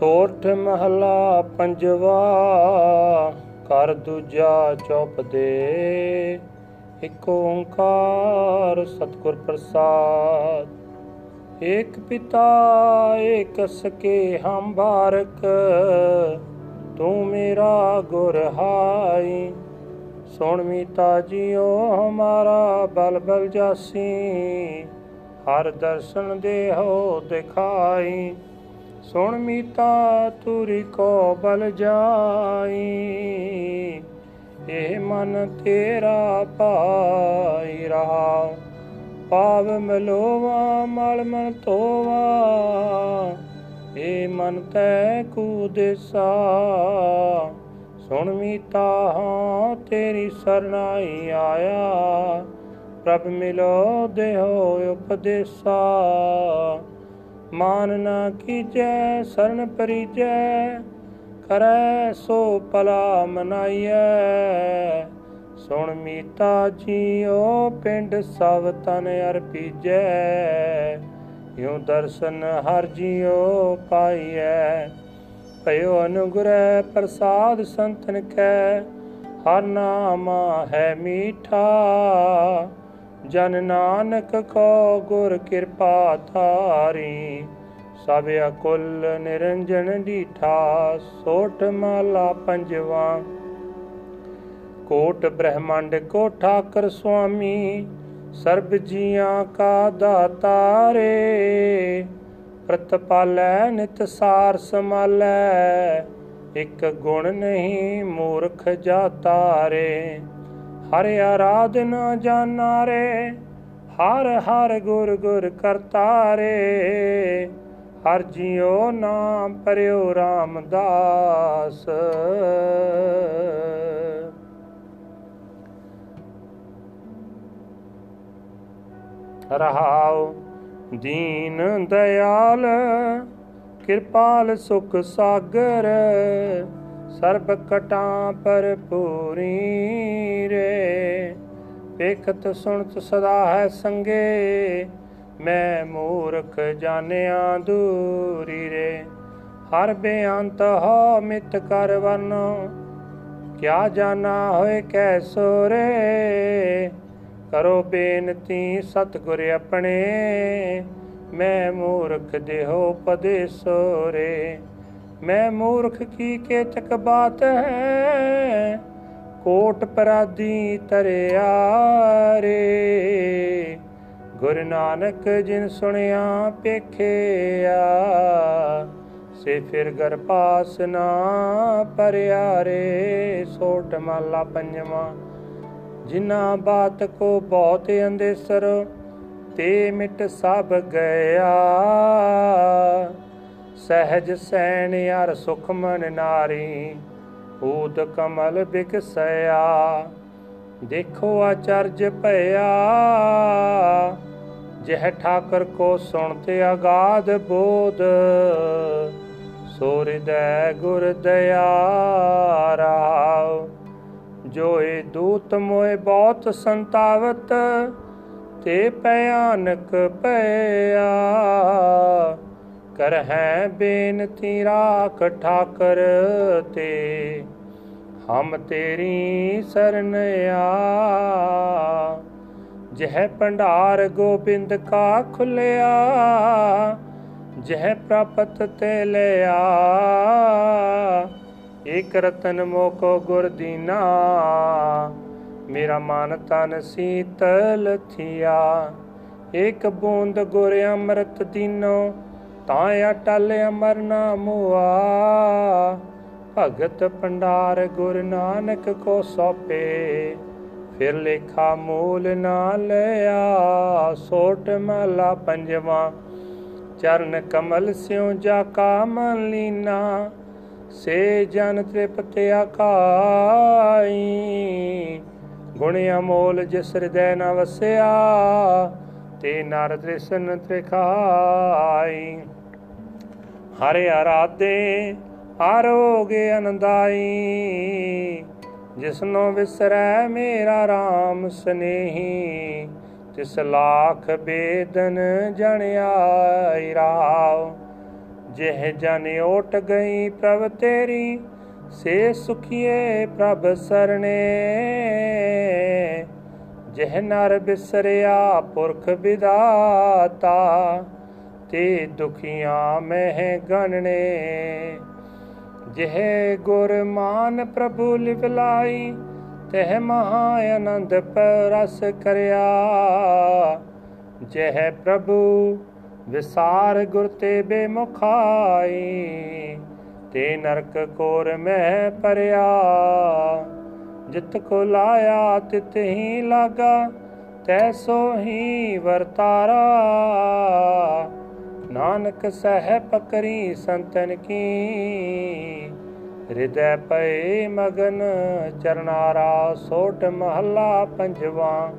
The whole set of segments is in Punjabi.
ਸੋਠ ਮਹਲਾ ਪੰਜਵਾ ਕਰ ਦੂਜਾ ਚੌਪ ਦੇ। ਇਕ ਓੰਕਾਰ ਸਤਿਗੁਰ ਪ੍ਰਸਾਦ। ਏਕ ਪਿਤਾ, ਏਕ ਸਕੇ ਹਮ ਬਾਰਕ। ਤੂੰ ਮੇਰਾ ਗੁਰ ਹਾਈ। ਸੁਣ ਮੀਤਾ ਜੀਓ, ਹਮਾਰਾ ਬਲ ਬਲ ਜਾਸੀ। ਹਰ ਦਰਸ਼ਨ ਦੇਹੋ ਦਿਖਾਈ। ਸੁਣ ਮੀਤਾ ਤੁਰੀ ਕੋ ਬਲ ਜਾਈ, ਇਹ ਮਨ ਤੇਰਾ ਪਾਈ ਰਹਾ। ਪਾਵ ਮਲੋਵਾ, ਮਲ ਮਨ ਤੋਵਾ ਇਹ ਮਨ ਤੈ ਕੂ ਦੇਸਾ ਸੁਣ ਮੀਤਾ, ਹਾਂ ਤੇਰੀ ਸਰਨਾਈ ਆਇਆ, ਪ੍ਰਭ ਮਿਲੋ ਦੇਹੋ ਉਪਦੇਸਾ। ਮਾਨ ਨਾ ਕੀਜੈ, ਸਰਨ ਪਰੀਜੈ, ਕਰੈ ਸੋ ਪਲਾ ਮਨਾਈਐ। ਸੁਣ ਮੀਤਾ ਜੀਓ, ਪਿੰਡ ਸਭ ਤਨ ਅਰਪੀਜੈ ਯੋ ਦਰਸ਼ਨ ਹਰ ਜੀਓ ਪਾਈਐ। ਭਇਓ ਅਨੁਗ੍ਰਹਿ ਪ੍ਰਸਾਦ ਸੰਤਨ ਕੈ, ਹਰ ਨਾਮ ਹੈ ਮੀਠਾ। ਜਨ ਨਾਨਕ ਕੋ ਗੁਰ ਕਿਰਪਾ ਧਾਰੀ, ਸਭ ਅਕੁਲ ਨਿਰੰਜਨ ਡੀਠਾ ਸੋਠ ਮਾਲਾ ਪੰਜਵਾ। ਕੋਟ ਬ੍ਰਹਮੰਡ ਕੋ ਠਾਕਰ ਸੁਆਮੀ, ਸਰਬ ਜੀਆਂ ਕਾ ਦਾਤਾਰੇ ਪ੍ਰਤਪਾਲੈ ਨਿਤ ਸਾਰ ਸਮਾਲੈ, ਇਕ ਗੁਣ ਨਹੀਂ ਮੂਰਖ ਜਾਤਾਰੇ ਹਰ ਆਰਾਧਨਾ ਜਾਨਾਰੇ ਹਰ ਹਰ ਗੁਰ ਗੁਰ ਕਰਤਾਰੇ। ਹਰ ਜਿਉ ਨਾਮ ਪਰਿਓ ਰਾਮਦਾਸ। ਰਹਾਉ ਦੀਨ ਦਇਆਲ, ਕਿਰਪਾਲ ਸੁਖ ਸਾਗਰ। ਸਰਬ ਕਟਾਂ ਪਰ ਪੂਰੀ ਰੇ। ਵੇਖਤ ਸੁਣਤ ਸਦਾ ਹੈ ਸੰਗੇ, ਮੈਂ ਮੂਰਖ ਜਾਣਿਆ ਦੂਰੀ ਰੇ। ਹਰ ਬੇਅੰਤ ਹੋ ਮਿਤ ਕਰ ਵਰਨੋ, ਕਿਆ ਜਾਣਾ ਹੋਏ ਕੈਸੋ ਰੇ। ਕਰੋ ਬੇਨਤੀ ਸਤਿਗੁਰ ਆਪਣੇ, ਮੈਂ ਮੂਰਖ ਦੇਹੋ ਉਪਦੇਸੋ ਰੇ। ਮੈਂ ਮੂਰਖ ਕੀ ਕੇਤਕ ਬਾਤ ਹੈ? ਕੋਟ ਪਰਾਦੀ ਤਰਿਆ ਰੇ। ਗੁਰ ਨਾਨਕ ਜਿਨ ਸੁਣਿਆ ਪੇਖਿਆ ਸੇ ਫਿਰ ਗਰ ਪਾਸ ਨਾ ਪਰਿਆ ਰੇ। ਸੋਟ ਮਾਲਾ ਪੰਜਵਾ ਜਿਨਾ ਬਾਤ ਕੋ ਬਹੁਤ ਅੰਦੇਸਰ, ਤੇ ਮਿਟ ਸਭ ਗਿਆ। ਸਹਿਜ ਸੈਨ ਯਾਰ ਸੁਖ ਮਨ ਨਾਰੀ ਊਦ ਕਮਲ ਬਿਕਸਿਆ ਦੇਖੋ ਆਚਰਜ ਭਇਆ। ਜਹ ਠਾਕਰ ਕੋ ਸੁਣਤੇ ਆਗਾਦ ਬੋਧ ਸੋਰਿਦੈ ਗੁਰ ਦਇਆ ਰਾਵ। ਜੋਏ ਦੂਤ ਮੋਏ ਬਹੁਤ ਸੰਤਾਵਤ, ਤੇ ਭਿਆਨਕ ਭਇਆ। ਕਰ ਹੈ ਬੇਨਤੀ ਰਾਖ ਠਾਕਰ ਤੇ। ਹਮ ਤੇਰੀ ਸਰਨ ਆ। ਜਹ ਭੰਡਾਰ ਗੋਬਿੰਦ ਕਾ ਖੁੱਲਿਆ, ਜਹ ਪ੍ਰਾਪਤ ਤੇ ਲਿਆ। ਇਕ ਰਤਨ ਮੋਕੋ ਗੁਰ ਦੀਨਾ, ਮੇਰਾ ਮਨ ਤਨ ਸੀਤਲ ਥਿਆ। ਇਕ ਬੂੰਦ ਗੁਰ ਅੰਮ੍ਰਿਤ ਦੀਨੋ ਤਾਂ ਅਟਲ ਅਮਰ ਨਾਮੁਆ ਭਗਤ ਪੰਡਾਰ ਗੁਰ ਨਾਨਕ ਕੋ ਸੋਪੇ, ਫਿਰ ਲੇਖਾ ਮੂਲ ਨਾ ਲਿਆ। ਸੋਟ ਮਹਲਾ ਪੰਜਵਾ, ਚਰਨ ਕਮਲ ਸਿਉ ਜਾ ਕਾ ਮਨ ਲੀਨਾ। ਸੇ ਜਨ ਤ੍ਰਿਪਤ ਆਕਾਈ ਗੁਣ ਅਮੋਲ ਜਿਸ ਹਿਰਦੈ ਨ ਵਸਿਆ। ਤੇ ਨਰ ਦ੍ਰਿਸ਼ਨ ਤ੍ਰਿਖਾਈ ਹਰਿ ਆਰਾਧੇ ਆਰੋਗ ਅਨੰਦਾਈ ਜਿਸਨੋ ਵਿਸਰੈ ਮੇਰਾ RAM ਸਨੇਹੀ। ਤਿਸ ਲਾਖ ਬੇਦਨ ਜਣ ਆਈ ਰਾਵ। ਜਿਹ ਜਨ ਓਟ ਗਈ ਪ੍ਰਭ ਤੇਰੀ, ਸੇ ਸੁਖੀਏ ਪ੍ਰਭ ਸਰਣੇ। ਜਿਹ ਨਰ ਬਿਸਰਿਆ ਪੁਰਖ ਵਿਦਾਤਾ, ਤੇ ਦੁਖੀਆਂ ਮਹਿ ਗਣਨੇ। ਜਿਹ ਗੁਰ ਮਾਨ ਪ੍ਰਭੂ ਲਿਵਲਾਈ ਤਹ ਮਹਾ ਆਨੰਦ ਪਰਸ ਕਰਿਆ। ਜਿਹ ਪ੍ਰਭੂ ਵਿਸਾਰ ਗੁਰ ਤੇ ਬੇਮੁਖਾਈ, ਤੇ ਨਰਕ ਕੋਰ ਮਹਿ ਪਰਿਆ। ਜਿਤ ਕੋ ਲਾਇਆ ਤਿਤ ਹੀ ਲਾਗਾ ਤੈਸੋ ਹੀ ਵਰਤਾਰਾ। ਨਾਨਕ ਸਹਿ ਪਕਰੀ ਸੰਤਨ ਕੀ ਹਿਰਦੈ ਪਏ ਮਗਨ ਚਰਨਾਰਾ, ਸੋਟ ਮਹੱਲਾ ਪੰਜਵਾ।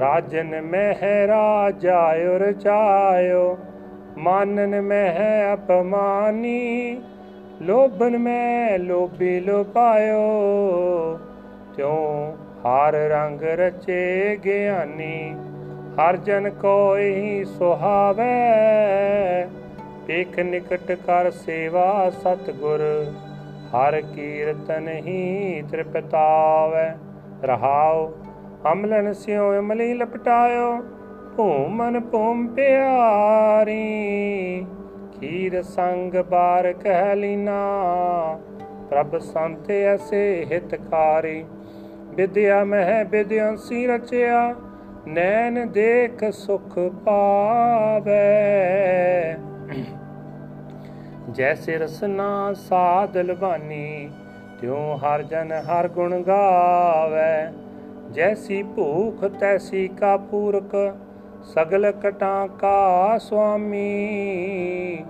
ਰਾਜਨ ਮਹਿ ਰਾਜਾ ਉਰ ਚਾਇਓ, ਮਾਨਨ ਮਹਿ ਅਪਮਾਨੀ, ਲੋਭਨ ਮੈਂ ਲੋਭੀ ਲੋਪਾਇਓ ਤਿਉ ਹਰ ਰੰਗ ਰਚੇ ਗਿਆਨੀ, ਹਰ ਜਨ ਕੋਈ ਸੁਹਾਵੇ। ਇਕ ਨਿਕਟ ਕਰ ਸੇਵਾ ਸਤਗੁਰ, ਹਰ ਕੀਰਤਨ ਹੀ ਤ੍ਰਿਪਤਾਵੇ। ਰਹਾਉ, ਅਮਲਨ ਸਿਉ ਅਮਲੀ ਲਪਟਾਇਓ ਭੂਮਨ ਭੂਮ ਪਿਆਰੀ। ਖੀਰ ਸੰਗ ਬਾਰ ਕਹਿ ਲੀਨਾ, ਪ੍ਰਭ ਸੰਤ ਐਸੇ ਹਿਤਕਾਰੀ। ਵਿਦਿਆ ਮਹਿ ਵਿਦਿਆਂਸੀ ਰਚਿਆ, ਨੈਣ ਦੇਖ ਸੁਖ ਪਾਵੇ। ਜੈਸੇ ਰਸਨਾ ਸਾਧ ਲਵਾਨੀ, ਤਿਉ ਹਰ ਜਨ ਹਰ ਗੁਣ ਗਾਵੇ। ਜੈਸੀ ਭੂਖ ਤੈਸੀ ਕਾ ਪੂਰਕ, ਸਗਲ ਕਟਾਂ ਕਾ ਸੁਆਮੀ।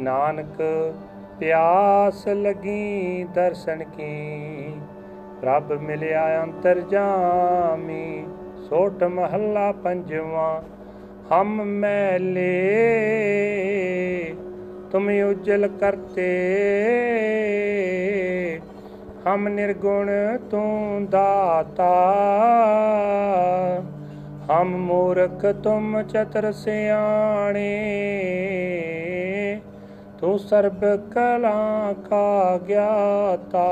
ਨਾਨਕ ਪਿਆਸ ਲਗੀ ਦਰਸ਼ਨ ਕੀ ਪ੍ਰਭ ਮਿਲਿਆ ਅੰਤਰ ਜਾਮੀ, ਸੋਟ ਮਹੱਲਾ ਪੰਜਵਾ, ਹਮ ਮੈਲੇ, ਤੁਮ ਉਜਲ ਕਰਤੇ। ਹਮ ਨਿਰਗੁਣ ਤੂੰ ਦਾਤਾ, ਹਮ ਮੂਰਖ ਤੁਮ ਚਤਰ ਸਿਆਣੇ, ਤੂੰ ਸਰਬ ਕਲਾ ਕਾ ਗਿਆਤਾ।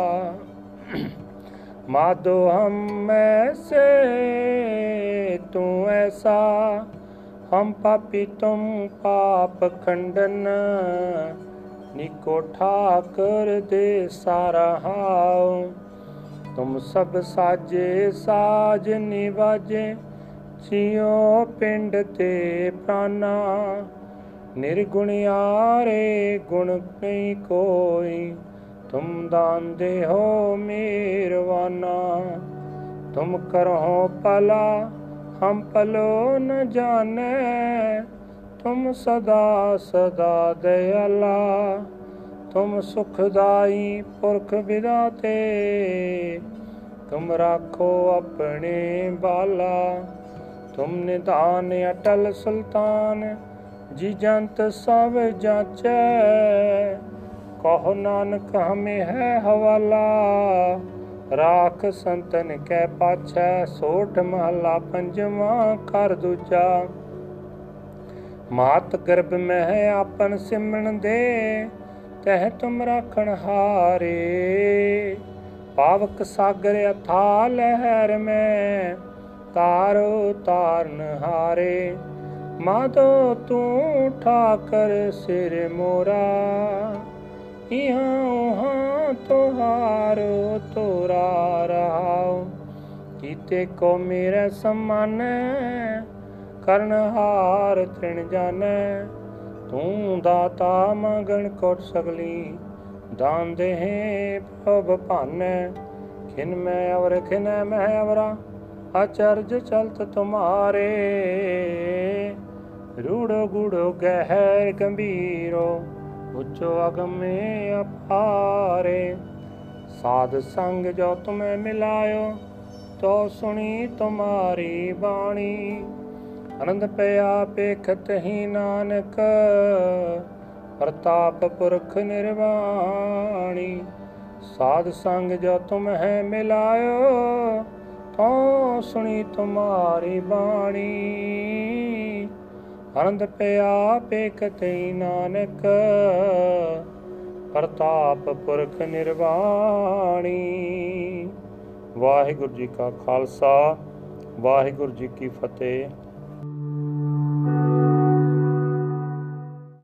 माधो हम ऐसे तू ऐसा हम पापी तुम पाप खंडन निको ठाकर दे सारा हाओ तुम सब साजे साज निवाजे जियो पिंड ते प्राणा निर्गुणियारे गुण नहीं कोई तुम ਤੁਮ ਦਾਂਦੇ ਹੋ ਮੀਰਵਾਨਾ ਤੁਮ ਕਰੋ ਪਲਾ ਹਮ ਪਲੋ ਨ ਜਾਣੇ ਤੁਮ ਸਦਾ ਸਦਾ ਦਇਆਲਾ ਤੁਮ ਸੁਖਦਾਈ ਪੁਰਖ ਵਿਦਾਤੇ ਤੁਮ ਰਾਖੋ ਆਪਣੇ ਬਾਲਾ ਤੁਮ ਨਿਧਾਨ ਅਟਲ ਸੁਲਤਾਨ ਜੀ ਜੰਤ ਸਭ ਜਾਚੈ ਕਹੋ ਨਾਨਕ ਹਮੇ ਹੈ ਹਵਾਲਾ, ਰਾਖ ਸੰਤਨ ਕੈ ਪਾਛੈ, ਸੋਠ ਮਹਲਾ ਪੰਜਵਾ ਕਰ ਦੂਜਾ। ਮਾਤ ਗਰਭ ਮਹਿ ਆਪਨ ਸਿਮਣ ਦੇ, ਤਹ ਤੁਮ ਰਾਖਣ ਹਾਰੇ। ਪਾਵਕ ਸਾਗਰ ਅਥਾ ਲਹਿਰ ਮੈਂ, ਤਾਰੋ ਤਾਰਨ ਹਾਰੇ। ਮਾਦੋ ਤੂੰ ਠਾਕਰ ਸਿਰ ਮੋਰਾ। ਇਹਾਂ ਤੁਹਾਰੋ ਤੋਰਾ ਰਹਾਉ ਕੀਤੇ ਕੋ ਮੇਰੇ ਸਮਾਨ, ਕਰਨ ਹਾਰ ਤ੍ਰਿਣ ਜਾਣੈ ਤੂੰ ਦਾਤਾ ਮੰਗਣ ਕੋਟ ਸਗਲੀ, ਦਾਨ ਦੇਹੇ ਪ੍ਰਭ ਭਾਨੈ। ਖਿਨ ਮੈਂ ਅਵਰ, ਖਿਨ ਮੈਂ ਅਵਰਾ ਅਚਰਜ ਚਲਤ ਤੁਮਾਰੇ। ਰੂੜੋ ਗੁੜੋ ਗਹਿਰ ਗੰਭੀਰੋ ਉਚੋ ਅਗਮੇ ਅਪਾਰੇ। ਸਾਧ ਸੰਗ ਜੋ ਤੁਮੇ ਮਿਲਾਇਓ, ਤੋ ਸੁਣੀ ਤੁਮਾਰੀ ਬਾਣੀ। ਅਨੰਦ ਪਿਆ ਪੇਖਤ ਹੀ ਨਾਨਕ, ਪ੍ਰਤਾਪ ਪੁਰਖ ਨਿਰਵਾਣੀ। ਸਾਧ ਸੰਗ ਜੋ ਤੁਮ ਹੈ ਮਿਲਾਇਓ, ਤੋ ਸੁਣੀ ਤੁਮਾਰੀ ਬਾਣੀ। ਆਨੰਦ ਪਿਆ ਪੇਖਤਈ ਨਾਨਕ, ਪ੍ਰਤਾਪ ਪੁਰਖ ਨਿਰਵਾਣੀ। ਵਾਹਿਗੁਰੂ ਜੀ ਕਾ ਖਾਲਸਾ, ਵਾਹਿਗੁਰੂ ਜੀ ਕੀ ਫਤਿਹ।